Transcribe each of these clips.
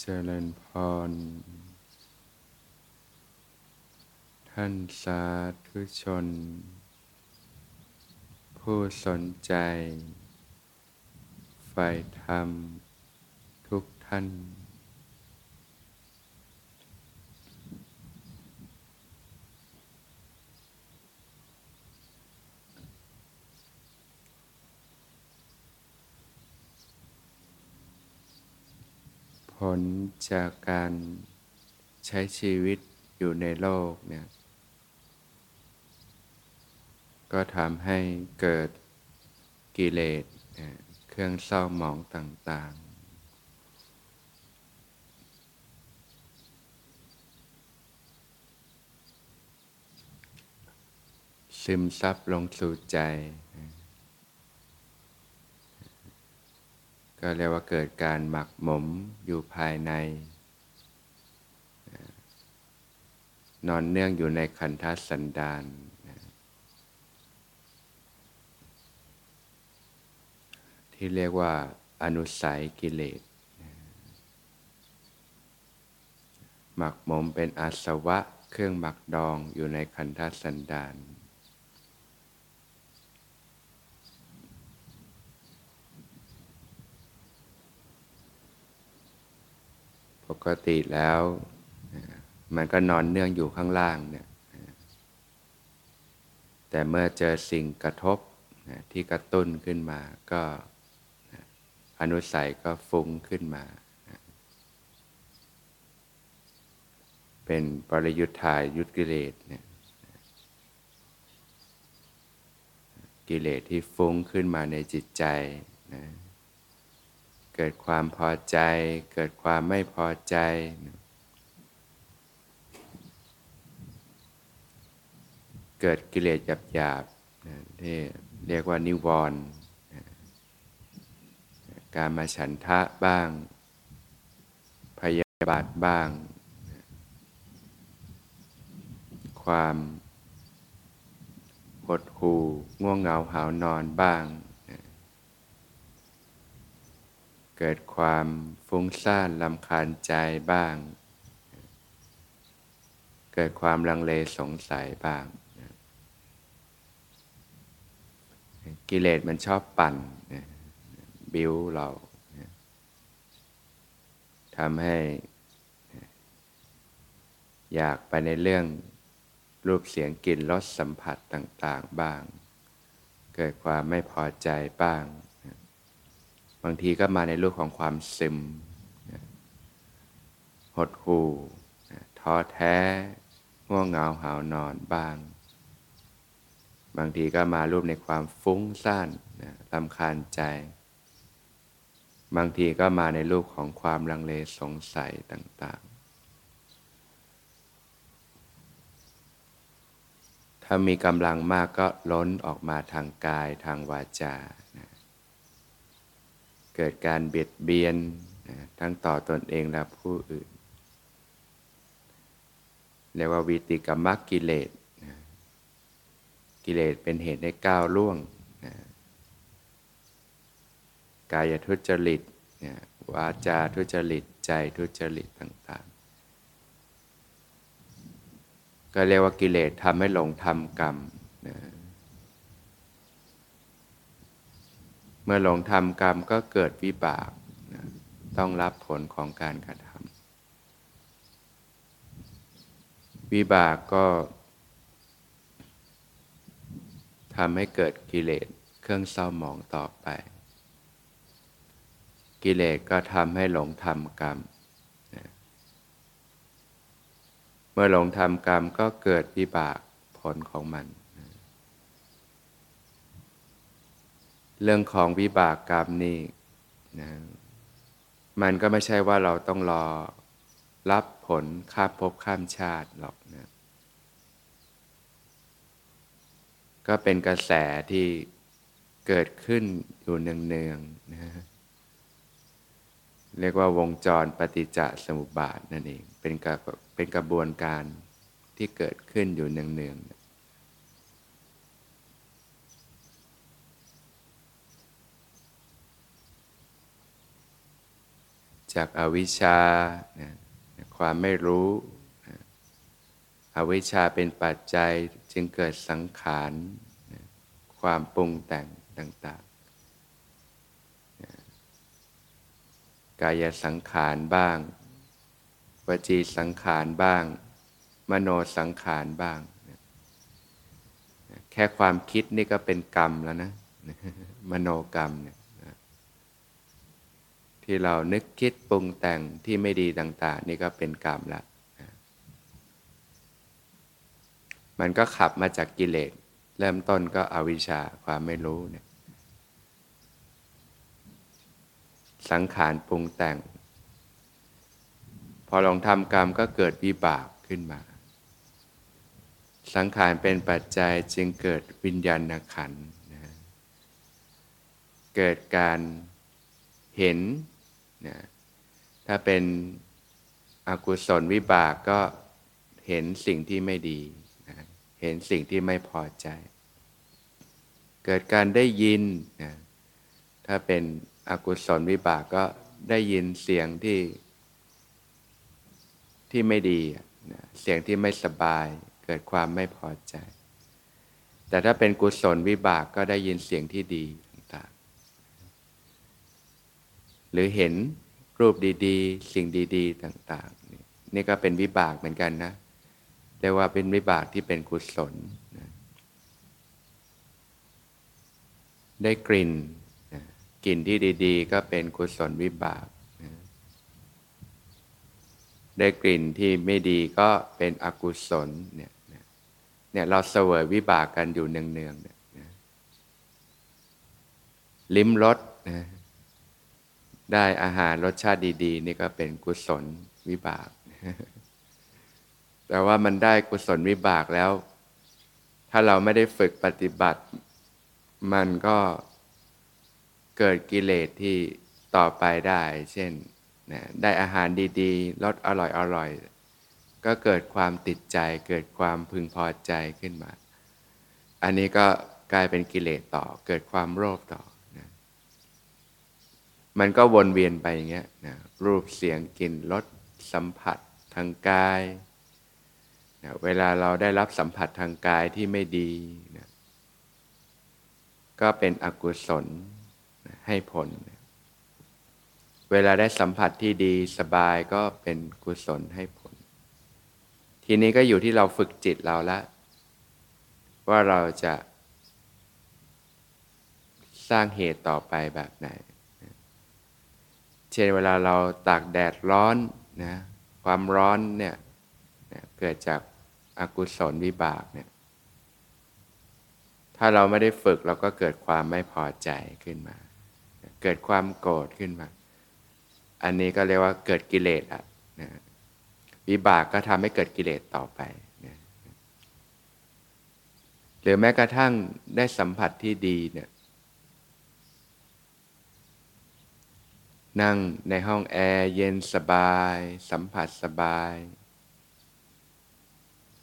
เจริญพร ท่านสาธุชน ผู้สนใจ ฝ่ายธรรม ทุกท่าน ผลจากการใช้ชีวิตอยู่ในโลกเนี่ย ก็ทำให้เกิดกิเลสเครื่องเศร้าหมองต่างๆ ซึมซับลงสู่ใจ ก็เรียกว่าเกิดการหมักหมมอยู่ภายใน นอนเนื่องอยู่ในขันธสันดานที่เรียกว่าอนุสัยกิเลส หมักหมมเป็นอาสวะเครื่องหมักดองอยู่ในขันธสันดาน กติแล้ว มันก็นอนเนื่องอยู่ข้างล่างเนี่ยแต่เมื่อเจอสิ่งกระทบที่กระตุ้นขึ้นมาก็อนุสัยก็ฟุ้งขึ้นมา เป็นปริยุทธายยุทธกิเลสเนี่ยกิเลสที่ฟุ้งขึ้นมาในจิตใจนะ เกิดความพอใจ เกิดความไม่พอใจ เกิดกิเลสหยาบๆที่เรียกว่านิวรณ์การมาฉันทะบ้าง พยาบาทบ้าง ความหดหู่ง่วงเหงาหาวนอนบ้าง เกิดความฟุ้งซ่านลำคาญใจบ้าง เกิดความลังเลสงสัยบ้าง กิเลสมันชอบปั่น บิ้วเราทำให้ อยากไปในเรื่องรูปเสียงกลิ่นรสสัมผัสต่าง ๆ บ้าง เกิดความไม่พอใจบ้าง บางทีก็มาในรูปของความซึมหดหู่ท้อแท้ง่วงเหงาหาวนอนบ้าง บางทีก็มารูปในความฟุ้งซ่านลำคาญใจ บางทีก็มาในรูปของความลังเลสงสัยต่างๆ ถ้ามีกำลังมากก็ล้นออกมาทางกายทางวาจา เกิดการเบียดเบียนนะทั้งต่อตอนเองและผู้อื่นเรียกว่าวิติกรรมกิเลสนะกิเลสเป็นเหตุให้ก้าวล่วงนะกายทุจริตนะวาจาทุจริตใจทุจริตต่าง ๆ ก็เรียกว่ากิเลสทำให้หลงทำกรรมนะ เมื่อหลงทำกรรมก็เกิดวิบากนะต้องรับผลของการกระทำวิบากก็ทำให้เกิดกิเลสเครื่องเศร้าหมองต่อไป กิเลสก็ทำให้หลงทำกรรมเมื่อหลงทำกรรมก็เกิดวิบากผลของมัน เรื่องของวิบากกรรมนี่นะมันก็ไม่ใช่ว่าเราต้องรอรับผลข้ามภพข้ามชาติหรอกนะก็เป็นกระแสที่เกิดขึ้นอยู่เนืองๆนะเรียกว่าวงจรปฏิจจสมุปบาทนั่นเอง เป็นกระเป็นกระบวนการที่เกิดขึ้นอยู่เนืองๆ จากอาวิชชาความไม่รู้อวิชชาเป็นปัจจัยจึงเกิดสังขารความปรุงแต่งต่างๆ กายสังขารบ้าง วจีสังขารบ้าง มโนสังขารบ้าง แค่ความคิดนี่ก็เป็นกรรมแล้วนะ มโนกรรมเนี่ย ที่เรานึกคิดปรุงแต่งที่ไม่ดีต่างๆ นี่ก็เป็นกรรมละ มันก็ขับมาจากกิเลส เริ่มต้นก็อวิชชาความไม่รู้เนี่ย สังขารปรุงแต่ง พอลองทำกรรมก็เกิดวิบากขึ้นมา สังขารเป็นปัจจัยจึงเกิดวิญญาณขันนะเกิดการเห็น นะถ้าเป็นอกุศลวิบากก็เห็นสิ่งที่ไม่ดีนะเห็นสิ่งที่ไม่พอใจ เกิดการได้ยินนะถ้าเป็นอกุศลวิบากก็ได้ยินเสียงที่ที่ไม่ดีนะเสียงที่ไม่สบายเกิดความไม่พอใจ แต่ถ้าเป็นกุศลวิบากก็ได้ยินเสียงที่ดี หรือเห็นรูปดีๆ สิ่งดี ๆ ต่างๆ นี่ก็เป็นวิบากเหมือนกันนะแต่ว่าเป็นวิบากที่เป็นกุศลนะได้กลิ่นนะกลิ่นที่ดี ๆ ก็เป็นกุศลวิบากนะได้กลิ่นที่ไม่ดีก็เป็นอกุศลเนี่ยเนี่ยเราเสวยวิบากกันอยู่เนืองๆเนี่ยลิ้มรสนะ ได้อาหารรสชาติดี ๆ นี่ก็เป็นกุศลวิบาก แต่ว่ามันได้กุศลวิบากแล้ว ถ้าเราไม่ได้ฝึกปฏิบัติ มันก็เกิดกิเลสที่ต่อไปได้ เช่นนะได้อาหารดีๆรสอร่อยๆก็เกิดความติดใจ เกิดความพึงพอใจขึ้นมา อันนี้ก็กลายเป็นกิเลสต่อ เกิดความโลภต่อ มันก็วนเวียนไปอย่างเงี้ยนะรูปเสียงกลิ่นรสสัมผัสทางกายนะเวลาเราได้รับสัมผัสทางกายที่ไม่ดีนะก็เป็นอกุศลนะให้ผลนะเวลาได้สัมผัสที่ดีสบายก็เป็นกุศลให้ผล ทีนี้ก็อยู่ที่เราฝึกจิตเราละว่าเราจะสร้างเหตุต่อไปแบบไหน ช่นเวลาเราตากแดดร้อนนะความร้อนเนี่ยเกิดจากอากุศลวิบากเนี่ยถ้าเราไม่ได้ฝึกเราก็เกิดความไม่พอใจขึ้นมา เกิดความโกรธขึ้นมา อันนี้ก็เรียกว่าเกิดกิเลสอะนะวิบากก็ทำให้เกิดกิเลสต่อไปนะหรือแม้กระทั่งได้สัมผัสที่ดีเนี่ย นั่งในห้องแอร์เย็นสบาย สัมผัสสบาย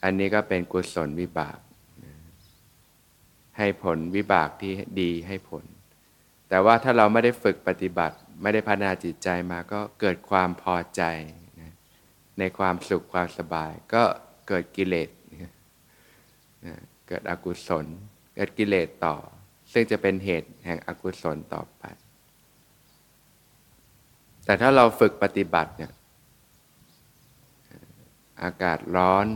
อันนี้ก็เป็นกุศลวิบาก ให้ผลวิบากที่ดีให้ผล แต่ว่าถ้าเราไม่ได้ฝึกปฏิบัติ ไม่ได้พัฒนาจิตใจมาก็เกิดความพอใจ ในความสุขความสบาย ก็เกิดกิเลสเกิดอกุศล เกิดกิเลสต่อ ซึ่งจะเป็นเหตุแห่งอกุศลต่อไป แต่ถ้าเราฝึกปฏิบัติเนี่ยอากาศร้อน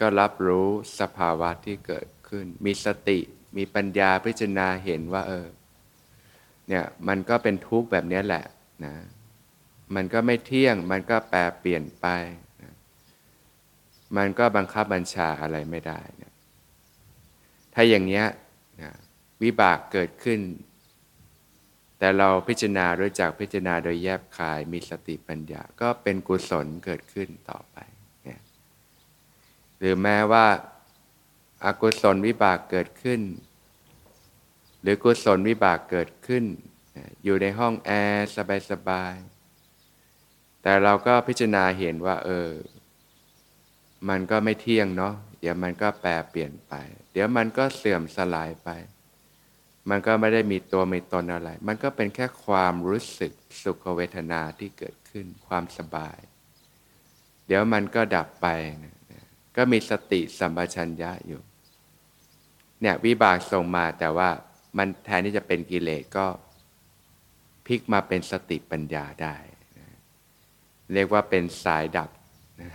ก็รับรู้สภาวะที่เกิดขึ้น มีสติมีปัญญาพิจารณาเห็นว่า เออเนี่ยมันก็เป็นทุกข์แบบนี้แหละนะมันก็ไม่เที่ยง มันก็แปรเปลี่ยนไปนะมันก็บังคับบัญชาอะไรไม่ได้นะถ้าอย่างเนี้ยนะวิบากเกิดขึ้น แต่เราพิจารณาด้วยจากพิจารณาโดยแยบคายมีสติปัญญาก็เป็นกุศลเกิดขึ้นต่อไปเนี่ยหรือแม้ว่าอากุศลวิบากเกิดขึ้น หรือกุศลวิบากเกิดขึ้น อยู่ในห้องแอร์สบายๆแต่เราก็พิจารณาเห็นว่า เออ มันก็ไม่เที่ยงเนาะเดี๋ยวมันก็แปรเปลี่ยนไป เดี๋ยวมันก็เสื่อมสลายไป มันก็ไม่ได้มีตัวมีตนอะไร มันก็เป็นแค่ความรู้สึกสุขเวทนาที่เกิดขึ้นความสบาย เดี๋ยวมันก็ดับไปนะก็มีสติสัมปชัญญะอยู่ เนี่ยวิบากส่งมาแต่ว่ามันแทนที่จะเป็นกิเลสก็พลิกมาเป็นสติปัญญาได้นะเรียกว่าเป็นสายดับนะ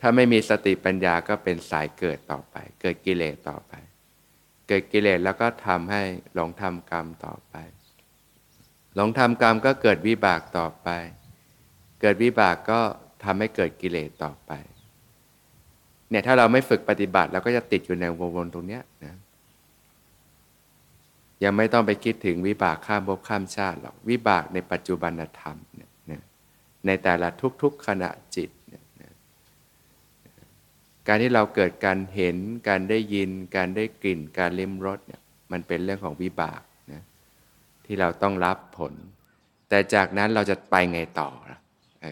ถ้าไม่มีสติปัญญาก็เป็นสายเกิดต่อไป เกิดกิเลสต่อไป เกิดกิเลสแล้วก็ทำให้หลงทำกรรมต่อไป หลงทำกรรมก็เกิดวิบากต่อไป เกิดวิบากก็ทำให้เกิดกิเลสต่อไป เนี่ยถ้าเราไม่ฝึกปฏิบัติเราก็จะติดอยู่ในวงวนตรงเนี้ยนะยังไม่ต้องไปคิดถึงวิบากข้ามภพข้ามชาติหรอกวิบากในปัจจุบันธรรมเนี่ยในแต่ละทุกๆขณะจิต การที่เราเกิดการเห็น การได้ยิน การได้กลิ่น การลิ้มรสเนี่ยมันเป็นเรื่องของวิบากนะที่เราต้องรับผล แต่จากนั้นเราจะไปไงต่ออ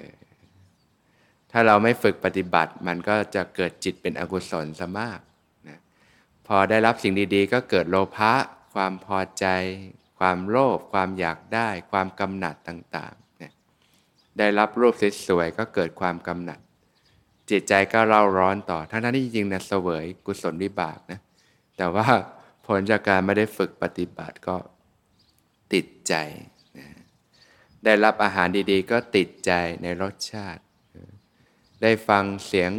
ถ้าเราไม่ฝึกปฏิบัติมันก็จะเกิดจิตเป็นอกุศลซะมากนะพอได้รับสิ่งดีๆ ก็เกิดโลภะความพอใจ ความโลภความอยากได้ ความกำหนัดต่างๆนี่ยได้รับรูปสวยๆก็เกิดความกำหนัด จิตใจก็เร่าร้อนต่อ ทั้งนั้นที่จริงนะเสวยกุศลวิบากนะ แต่ว่าผลจากการไม่ได้ฝึกปฏิบัติก็ติดใจนะได้รับอาหารดีๆ ก็ติดใจในรสชาติ ได้ฟังเสียง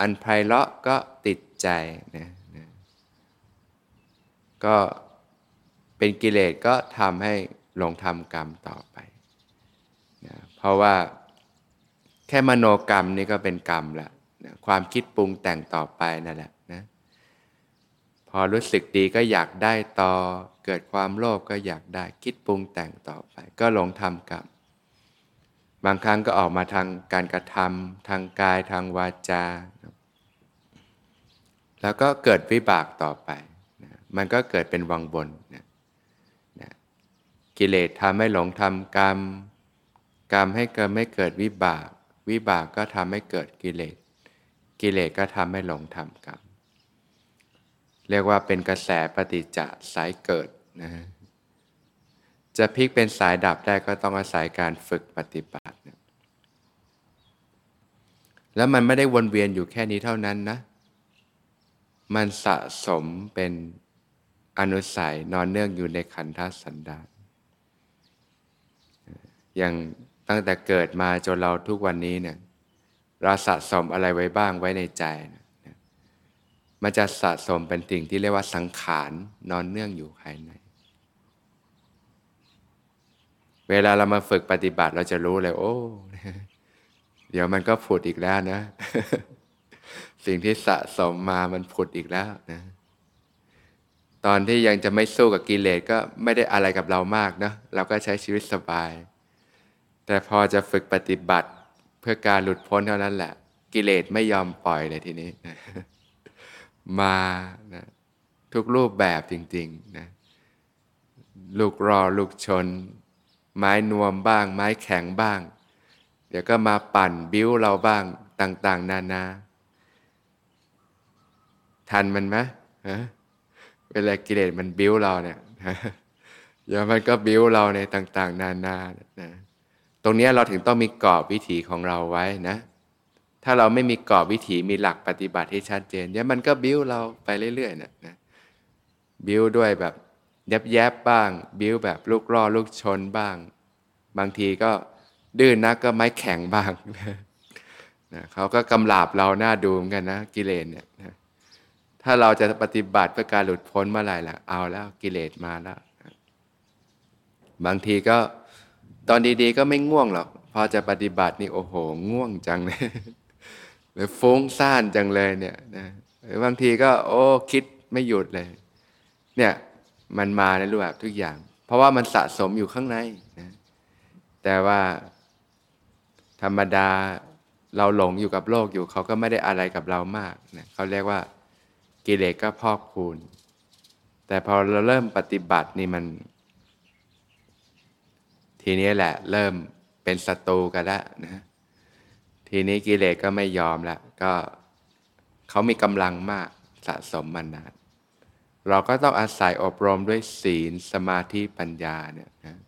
อันไพเราะก็ติดใจนะนะก็เป็นกิเลสก็ทำให้หลงทำกรรมต่อไปนะเพราะว่า แค่มโนกรรมนี่ก็เป็นกรรมละนะความคิดปรุงแต่งต่อไปนั่นแหละนะพอรู้สึกดีก็อยากได้ต่อ เกิดความโลภก็อยากได้คิดปรุงแต่งต่อไป ก็หลงทำกรรมบางครั้งก็ออกมาทางการกระทำทางกายทางวาจา แล้วก็เกิดวิบากต่อไปนะมันก็เกิดเป็นวังบนนะนะกิเลสทำให้หลงทำกรรม กรรมให้เกิดไม่เกิดวิบาก วิบากก็ทำให้เกิดกิเลส กิเลสก็ทำให้หลงทำกรรม เรียกว่าเป็นกระแสปฏิจจสายเกิดนะจะพลิกเป็นสายดับได้ก็ต้องอาศัยการฝึกปฏิบัติ แล้วมันไม่ได้วนเวียนอยู่แค่นี้เท่านั้นนะ มันสะสมเป็นอนุสัยนอนเนื่องอยู่ในขันธสันดานอย่าง ตั้งแต่เกิดมาจนเราทุกวันนี้เนี่ยเราสะสมอะไรไว้บ้างไว้ในใจนะมันจะสะสมเป็นสิ่งที่เรียกว่าสังขารนอนเนื่องอยู่ภายใน เวลาเรามาฝึกปฏิบัติเราจะรู้เลย โอ้ เดี๋ยวมันก็ผุดอีกแล้วนะ สิ่งที่สะสมมามันผุดอีกแล้วนะ ตอนที่ยังจะไม่สู้กับกิเลสก็ไม่ได้อะไรกับเรามากนะเราก็ใช้ชีวิตสบาย แต่พอจะฝึกปฏิบัติเพื่อการหลุดพ้นเท่านั้นแหละ กิเลสไม่ยอมปล่อยเลยทีนี้มานะทุกรูปแบบจริงๆนะลูกรอลูกชน ไม้นวมบ้าง ไม้แข็งบ้าง เดี๋ยวก็มาปั่นบิ้วเราบ้างต่าง ๆ นานา ทันมันไหมเวลากิเลสมันบิ้วเราเนี่ยเดี๋ยวมันก็บิ้วเราในต่าง ๆ นานานะ ตรงนี้เราถึงต้องมีกรอบวิถีของเราไว้นะ ถ้าเราไม่มีกรอบวิถีมีหลักปฏิบัติที่ชัดเจนเนี่ยมันก็บิ้วเราไปเรื่อยๆนะนะบิ้วด้วยแบบแยบแยบบ้าง บิ้วแบบลูกล่อลูกชนบ้าง บางทีก็ดื้อนนักก็ไม้แข็งบ้างนะเขาก็กำลาบเราหน้าดูเหมือนกันนะกิเลสเนี่ยนะถ้าเราจะปฏิบัติเพื่อการหลุดพ้นเมื่อไหร่ล่ะเอาแล้วกิเลสมาแล้ว บางทีก็ ตอนดีๆ ก็ไม่ง่วงหรอก พอจะปฏิบัตินี่โอ้โห ง่วงจังเลยหรือฟุ้งซ่านจังเลยเนี่ยนะหรือบางทีก็ โอ้คิดไม่หยุดเลย เนี่ยมันมาในรูปแบบทุกอย่าง เพราะว่ามันสะสมอยู่ข้างในนะแต่ว่าธรรมดาเราหลงอยู่กับโลกอยู่ เขาก็ไม่ได้อะไรกับเรามากนะเขาเรียกว่ากิเลสก็พอกพูนแต่พอเราเริ่มปฏิบัตินี่มัน ทีนี้แหละ เริ่มเป็นศัตรูกันแล้วนะทีนี้กิเลสก็ไม่ยอมละก็เขามีกำลังมากสะสมมานานเราก็ต้องอาศัยอบรมด้วยศีลสมาธิปัญญาเนี่ยนะ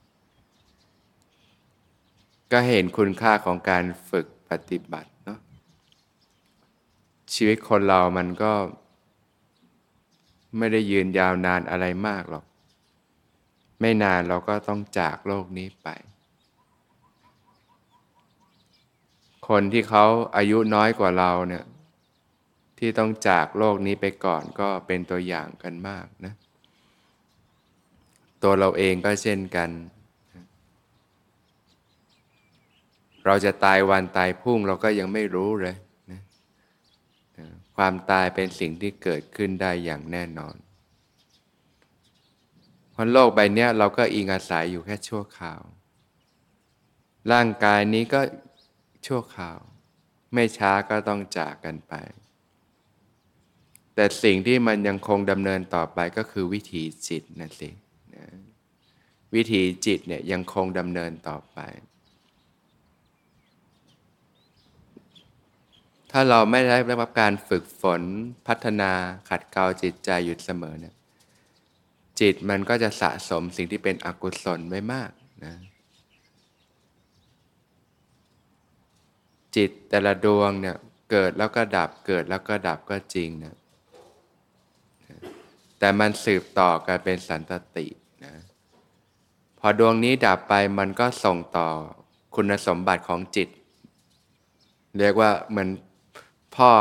ก็เห็นคุณค่าของการฝึกปฏิบัติเนาะชีวิตคนเรามันก็ไม่ได้ยืนยาวนานอะไรมากหรอก ไม่นานเราก็ต้องจากโลกนี้ไป คนที่เขาอายุน้อยกว่าเราเนี่ยที่ต้องจากโลกนี้ไปก่อนก็เป็นตัวอย่างกันมากนะ ตัวเราเองก็เช่นกัน เราจะตายวันตายพุ่งเราก็ยังไม่รู้เลยนะความตายเป็นสิ่งที่เกิดขึ้นได้อย่างแน่นอน เพราะโลกใบนี้เราก็อิงอาศัยอยู่แค่ชั่วคราว ร่างกายนี้ก็ชั่วคราว ไม่ช้าก็ต้องจากกันไป แต่สิ่งที่มันยังคงดำเนินต่อไปก็คือวิถีจิตนั่นสินะวิถีจิตเนี่ยยังคงดำเนินต่อไป ถ้าเราไม่ได้รับการฝึกฝนพัฒนาขัดเกลาจิตใจอยู่เสมอเนี่ย จิตมันก็จะสะสมสิ่งที่เป็นอกุศลไว้มากนะจิตแต่ละดวงเนี่ยเกิดแล้วก็ดับเกิดแล้วก็ดับก็จริงนะแต่มันสืบต่อกันเป็นสันตตินะพอดวงนี้ดับไปมันก็ส่งต่อคุณสมบัติของจิต เรียกว่าเหมือนพ่อ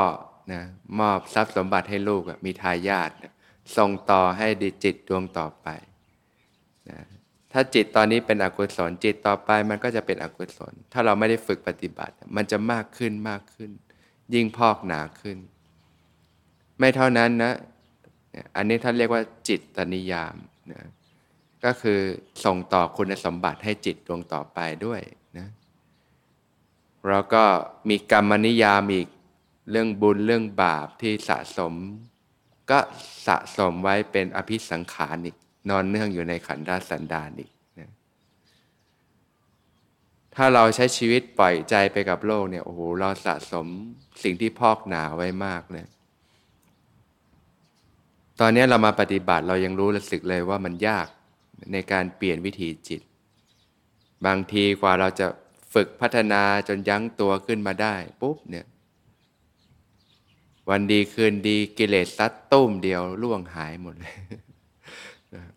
นะมอบทรัพย์สมบัติให้ลูกมีทายาทนะ ส่งต่อให้ดิจิตดวงต่อไปนะถ้าจิตตอนนี้เป็นอกุศลจิตต่อไปมันก็จะเป็นอกุศล ถ้าเราไม่ได้ฝึกปฏิบัติ มันจะมากขึ้นมากขึ้น ยิ่งพอกหนาขึ้น ไม่เท่านั้นนะ อันนี้ท่านเรียกว่าจิตตนิยามนะก็คือส่งต่อคุณสมบัติให้จิตดวงต่อไปด้วยนะแล้วก็มีกรรมนิยามอีกเรื่องบุญเรื่องบาปที่สะสม ก็สะสมไว้เป็นอภิสังขารอีกนอนเนื่องอยู่ในขันธสันดานอีกนะถ้าเราใช้ชีวิตปล่อยใจไปกับโลกเนี่ยโอ้โหเราสะสมสิ่งที่พอกหนาไว้มากเลยตอนนี้เรามาปฏิบัติเรายังรู้รู้สึกเลยว่ามันยากในการเปลี่ยนวิถีจิต บางทีกว่าเราจะฝึกพัฒนาจนยั้งตัวขึ้นมาได้ปุ๊บเนี่ย วันดีคืนดีกิเลสซัดตุ้มเดียวล่วงหายหมดเลย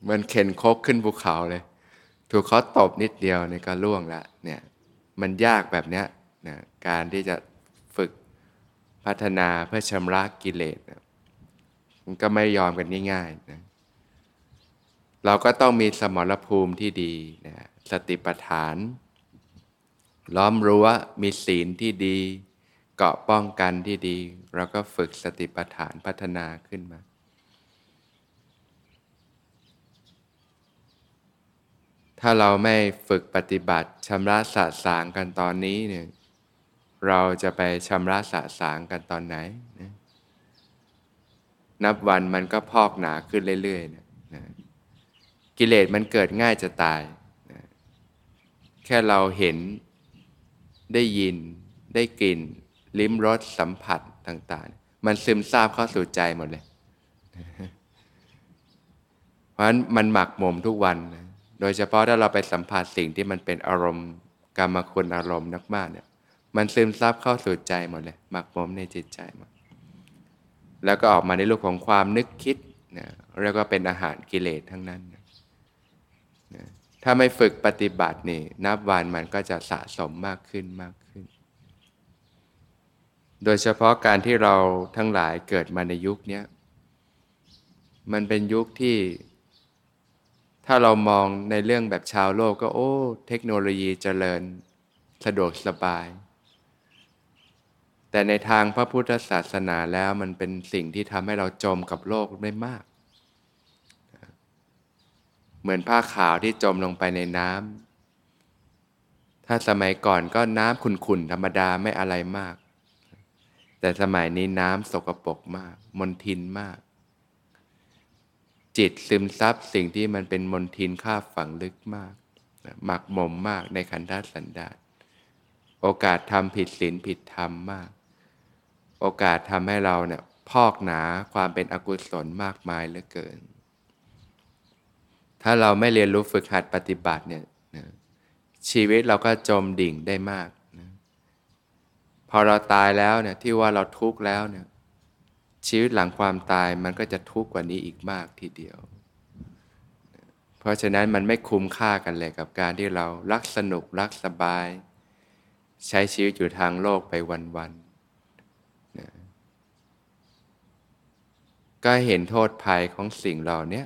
มันเข็นคกขึ้นภูเขาเลย ถูกเขาตบนิดเดียวในก็ล่วงละเนี่ยมันยากแบบเนี้ยนะการที่จะฝึกพัฒนาเพื่อชำระกิเลสนะมันก็ไม่ยอมกันง่ายๆนะเราก็ต้องมีสมรภูมิที่ดีนะสติปัฏฐาน ล้อมรั้วมีศีลที่ดี เกาะป้องกันที่ดี เราก็ฝึกสติปัฏฐานพัฒนาขึ้นมา ถ้าเราไม่ฝึกปฏิบัติชำระสะสางกันตอนนี้เนี่ยเราจะไปชำระสะสางกันตอนไหนนะนับวันมันก็พอกหนาขึ้นเรื่อยๆนะนะกิเลสมันเกิดง่ายจะตายนะแค่เราเห็นได้ยินได้กลิ่น ลิ้มรสสัมผัสต่างๆ มันซึมซาบเข้าสู่ใจหมดเลย เพราะฉะนั้นมันหมักหมมทุกวันนะโดยเฉพาะถ้าเราไปสัมผัสสิ่งที่มันเป็นอารมณ์กรรมคุณอารมณ์นักมากเนี่ยมันซึมซาบเข้าสู่ใจหมดเลยหมักหมมในจิตใจหมดแล้วก็ออกมาในรูปของความนึกคิดนะเรียกว่าเป็นอาหารกิเลสทั้งนั้นนะถ้าไม่ฝึกปฏิบัตินี่นับวันมันก็จะสะสมมากขึ้นมาก โดยเฉพาะการที่เราทั้งหลายเกิดมาในยุคนี้มันเป็นยุคที่ ถ้าเรามองในเรื่องแบบชาวโลกก็โอ้ เทคโนโลยีเจริญ สะดวกสบาย แต่ในทางพระพุทธศาสนาแล้วมันเป็นสิ่งที่ทำให้เราจมกับโลกได้มาก เหมือนผ้าขาวที่จมลงไปในน้ำถ้าสมัยก่อนก็น้ำขุ่นๆธรรมดาไม่อะไรมาก แต่สมัยนี้น้ำสกปรกมาก มนทินมาก จิตซึมซับสิ่งที่มันเป็นมนทินค่าฝังลึกมากหมักหมมมากในขันธสันดาษโอกาสทำผิดศีลผิดธรรมมาก โอกาสทำให้เราเนี่ยพอกหนาความเป็นอกุศลมากมายเหลือเกิน ถ้าเราไม่เรียนรู้ฝึกหัดปฏิบัติเนี่ยชีวิตเราก็จมดิ่งได้มาก อเราตายแล้วเนี่ยที่ว่าเราทุกข์แล้วเนี่ยชีวิตหลังความตายมันก็จะทุกข์กว่านี้อีกมากทีเดียว เพราะฉะนั้นมันไม่คุ้มค่ากันเลยกับการที่เรารักสนุกรักสบาย ใช้ชีวิตอยู่ทางโลกไปวันๆนะก็เห็นโทษภัยของสิ่งเหล่านี้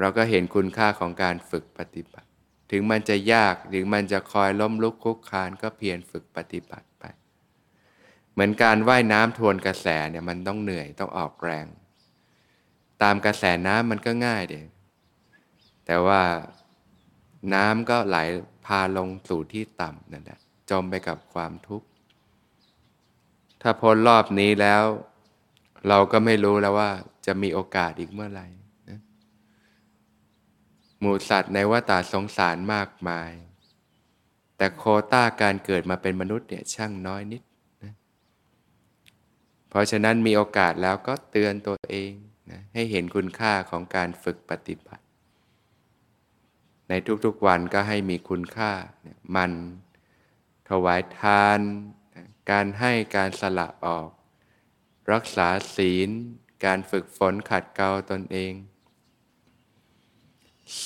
เราก็เห็นคุณค่าของการฝึกปฏิบัติ ถึงมันจะยากถึงมันจะคอยล้มลุกคุกคานก็เพียรฝึกปฏิบัติไป เหมือนการว่ายน้ำทวนกระแสเนี่ยมันต้องเหนื่อยต้องออกแรง ตามกระแสน้ำมันก็ง่ายเด็แต่ว่าน้ำก็ไหลพาลงสู่ที่ต่ำนั่นแหละจมไปกับความทุกข์ ถ้าพ้นรอบนี้แล้ว เราก็ไม่รู้แล้วว่าจะมีโอกาสอีกเมื่อไหร่ หมูสัตว์ในวัฏสงสารมากมาย แต่โคต้าการเกิดมาเป็นมนุษย์เนี่ยช่างน้อยนิดนะเพราะฉะนั้นมีโอกาสแล้วก็เตือนตัวเองนะให้เห็นคุณค่าของการฝึกปฏิบัติ ในทุกๆวันก็ให้มีคุณค่ามันถวายทาน การให้การสละออก รักษาศีล การฝึกฝนขัดเกลาตนเอง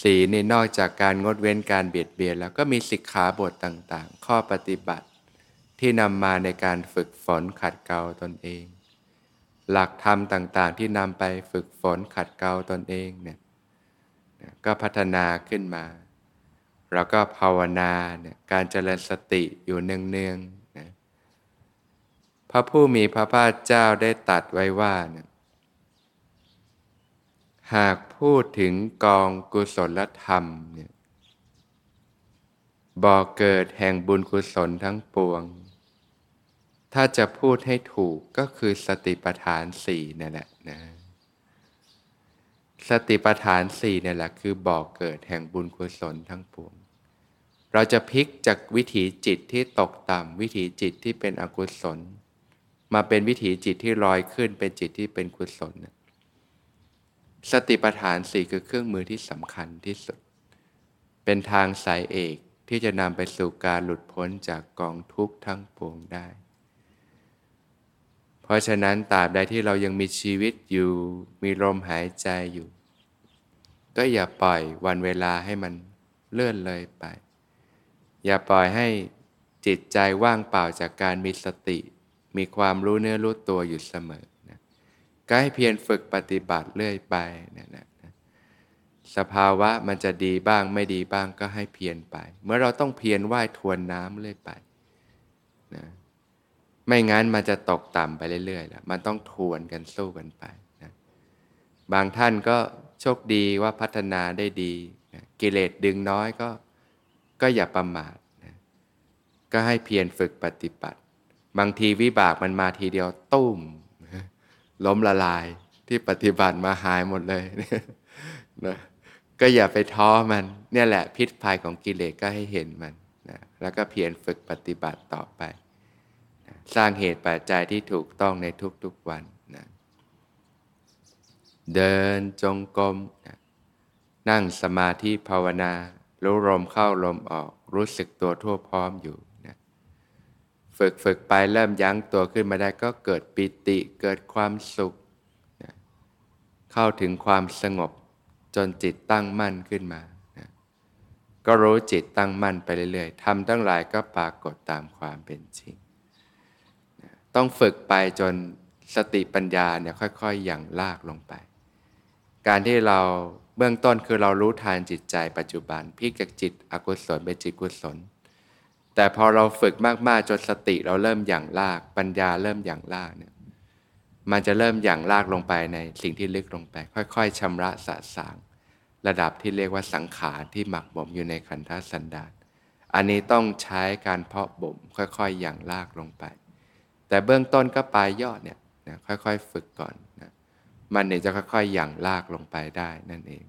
ศีลนี่นอกจากการงดเว้นการเบียดเบียนแล้วก็มีสิกขาบทต่างๆ ข้อปฏิบัติที่นำมาในการฝึกฝนขัดเกลาตนเอง หลักธรรมต่างๆ ที่นำไปฝึกฝนขัดเกลาตนเองเนี่ยก็พัฒนาขึ้นมาเราก็ภาวนาเนี่ยการเจริญสติอยู่เนืองๆนะพระผู้มีพระภาคเจ้าได้ตัดไว้ว่าเนี่ย หากพูดถึงกองกุศลธรรมเนี่ยบ่อเกิดแห่งบุญกุศลทั้งปวง ถ้าจะพูดให้ถูกก็คือสติปัฏฐานสี่นี่แหละนะสติปัฏฐานสี่นี่แหละคือบ่อกเกิดแห่งบุญกุศลทั้งปวง เราจะพลิกจากวิถีจิตที่ตกต่ำวิถีจิตที่เป็นอกุศล มาเป็นวิถีจิตที่ลอยขึ้นเป็นจิตที่เป็นกุศล สติปัฏฐานสี่คือเครื่องมือที่สำคัญที่สุด เป็นทางสายเอกที่จะนำไปสู่การหลุดพ้นจากกองทุกข์ทั้งปวงได้ เพราะฉะนั้นตราบใดที่เรายังมีชีวิตอยู่ มีลมหายใจอยู่ ก็อย่าปล่อยวันเวลาให้มันเลื่อนเลยไป อย่าปล่อยให้จิตใจว่างเปล่าจากการมีสติ มีความรู้เนื้อรู้ตัวอยู่เสมอ ก็ให้เพียรฝึกปฏิบัติเรื่อยไปนะนะนะสภาวะมันจะดีบ้างไม่ดีบ้างก็ให้เพียรไป เมื่อเราต้องเพียรว่ายทวนน้ำเรื่อยไปนะไม่งั้นมันจะตกต่ำไปเรื่อยๆแล้วมันต้องทวนกันสู้กันไปนะบางท่านก็โชคดีว่าพัฒนาได้ดีนะกิเลสดึงน้อยก็ก็อย่าประมาทนะก็ให้เพียรฝึกปฏิบัติ บางทีวิบากมันมาทีเดียวตุ้ม ล้มละลายที่ปฏิบัติมาหายหมดเลยนะก็อย่าไปท้อมัน เนี่ยแหละพิษภัยของกิเลสก็ให้เห็นมันนะแล้วก็เพียรฝึกปฏิบัติต่อไปสร้างเหตุปัจจัยที่ถูกต้องในทุกๆวันนะเดินจงกรมนะนั่งสมาธิภาวนารู้ลมเข้าลมออกรู้สึกตัวทั่วพร้อมอยู่ ฝึกฝึกไปเริ่มยั้งตัวขึ้นมาได้ก็เกิดปิติเกิดความสุขนะเข้าถึงความสงบจนจิตตั้งมั่นขึ้นมานะก็รู้จิตตั้งมั่นไปเรื่อยๆทำตั้งหลายก็ปรากฏตามความเป็นจริง ต้องฝึกไปจนสติปัญญาเนี่ยค่อยๆ อย่างลากลงไป การที่เราเบื้องต้นคือเรารู้ทานจิตใจปัจจุบันพลิกจากจิตอกุศลเป็นจิตกุศล แต่พอเราฝึกมากๆจนสติเราเริ่มอย่างลาก ปัญญาเริ่มอย่างลากเนี่ยมันจะเริ่มอย่างลากลงไปในสิ่งที่ลึกลงไป ค่อยๆชำระสะสาง ระดับที่เรียกว่าสังขารที่หมักบ่มอยู่ในขันธสันดานอันนี้ต้องใช้การเพาะบ่มค่อยๆ อย่างลากลงไป แต่เบื้องต้นก็ปลายยอดเนี่ยนะค่อยๆ ฝึกก่อนนะมันเนี่ยจะค่อยๆหยั่งลากลงไปได้นั่นเอง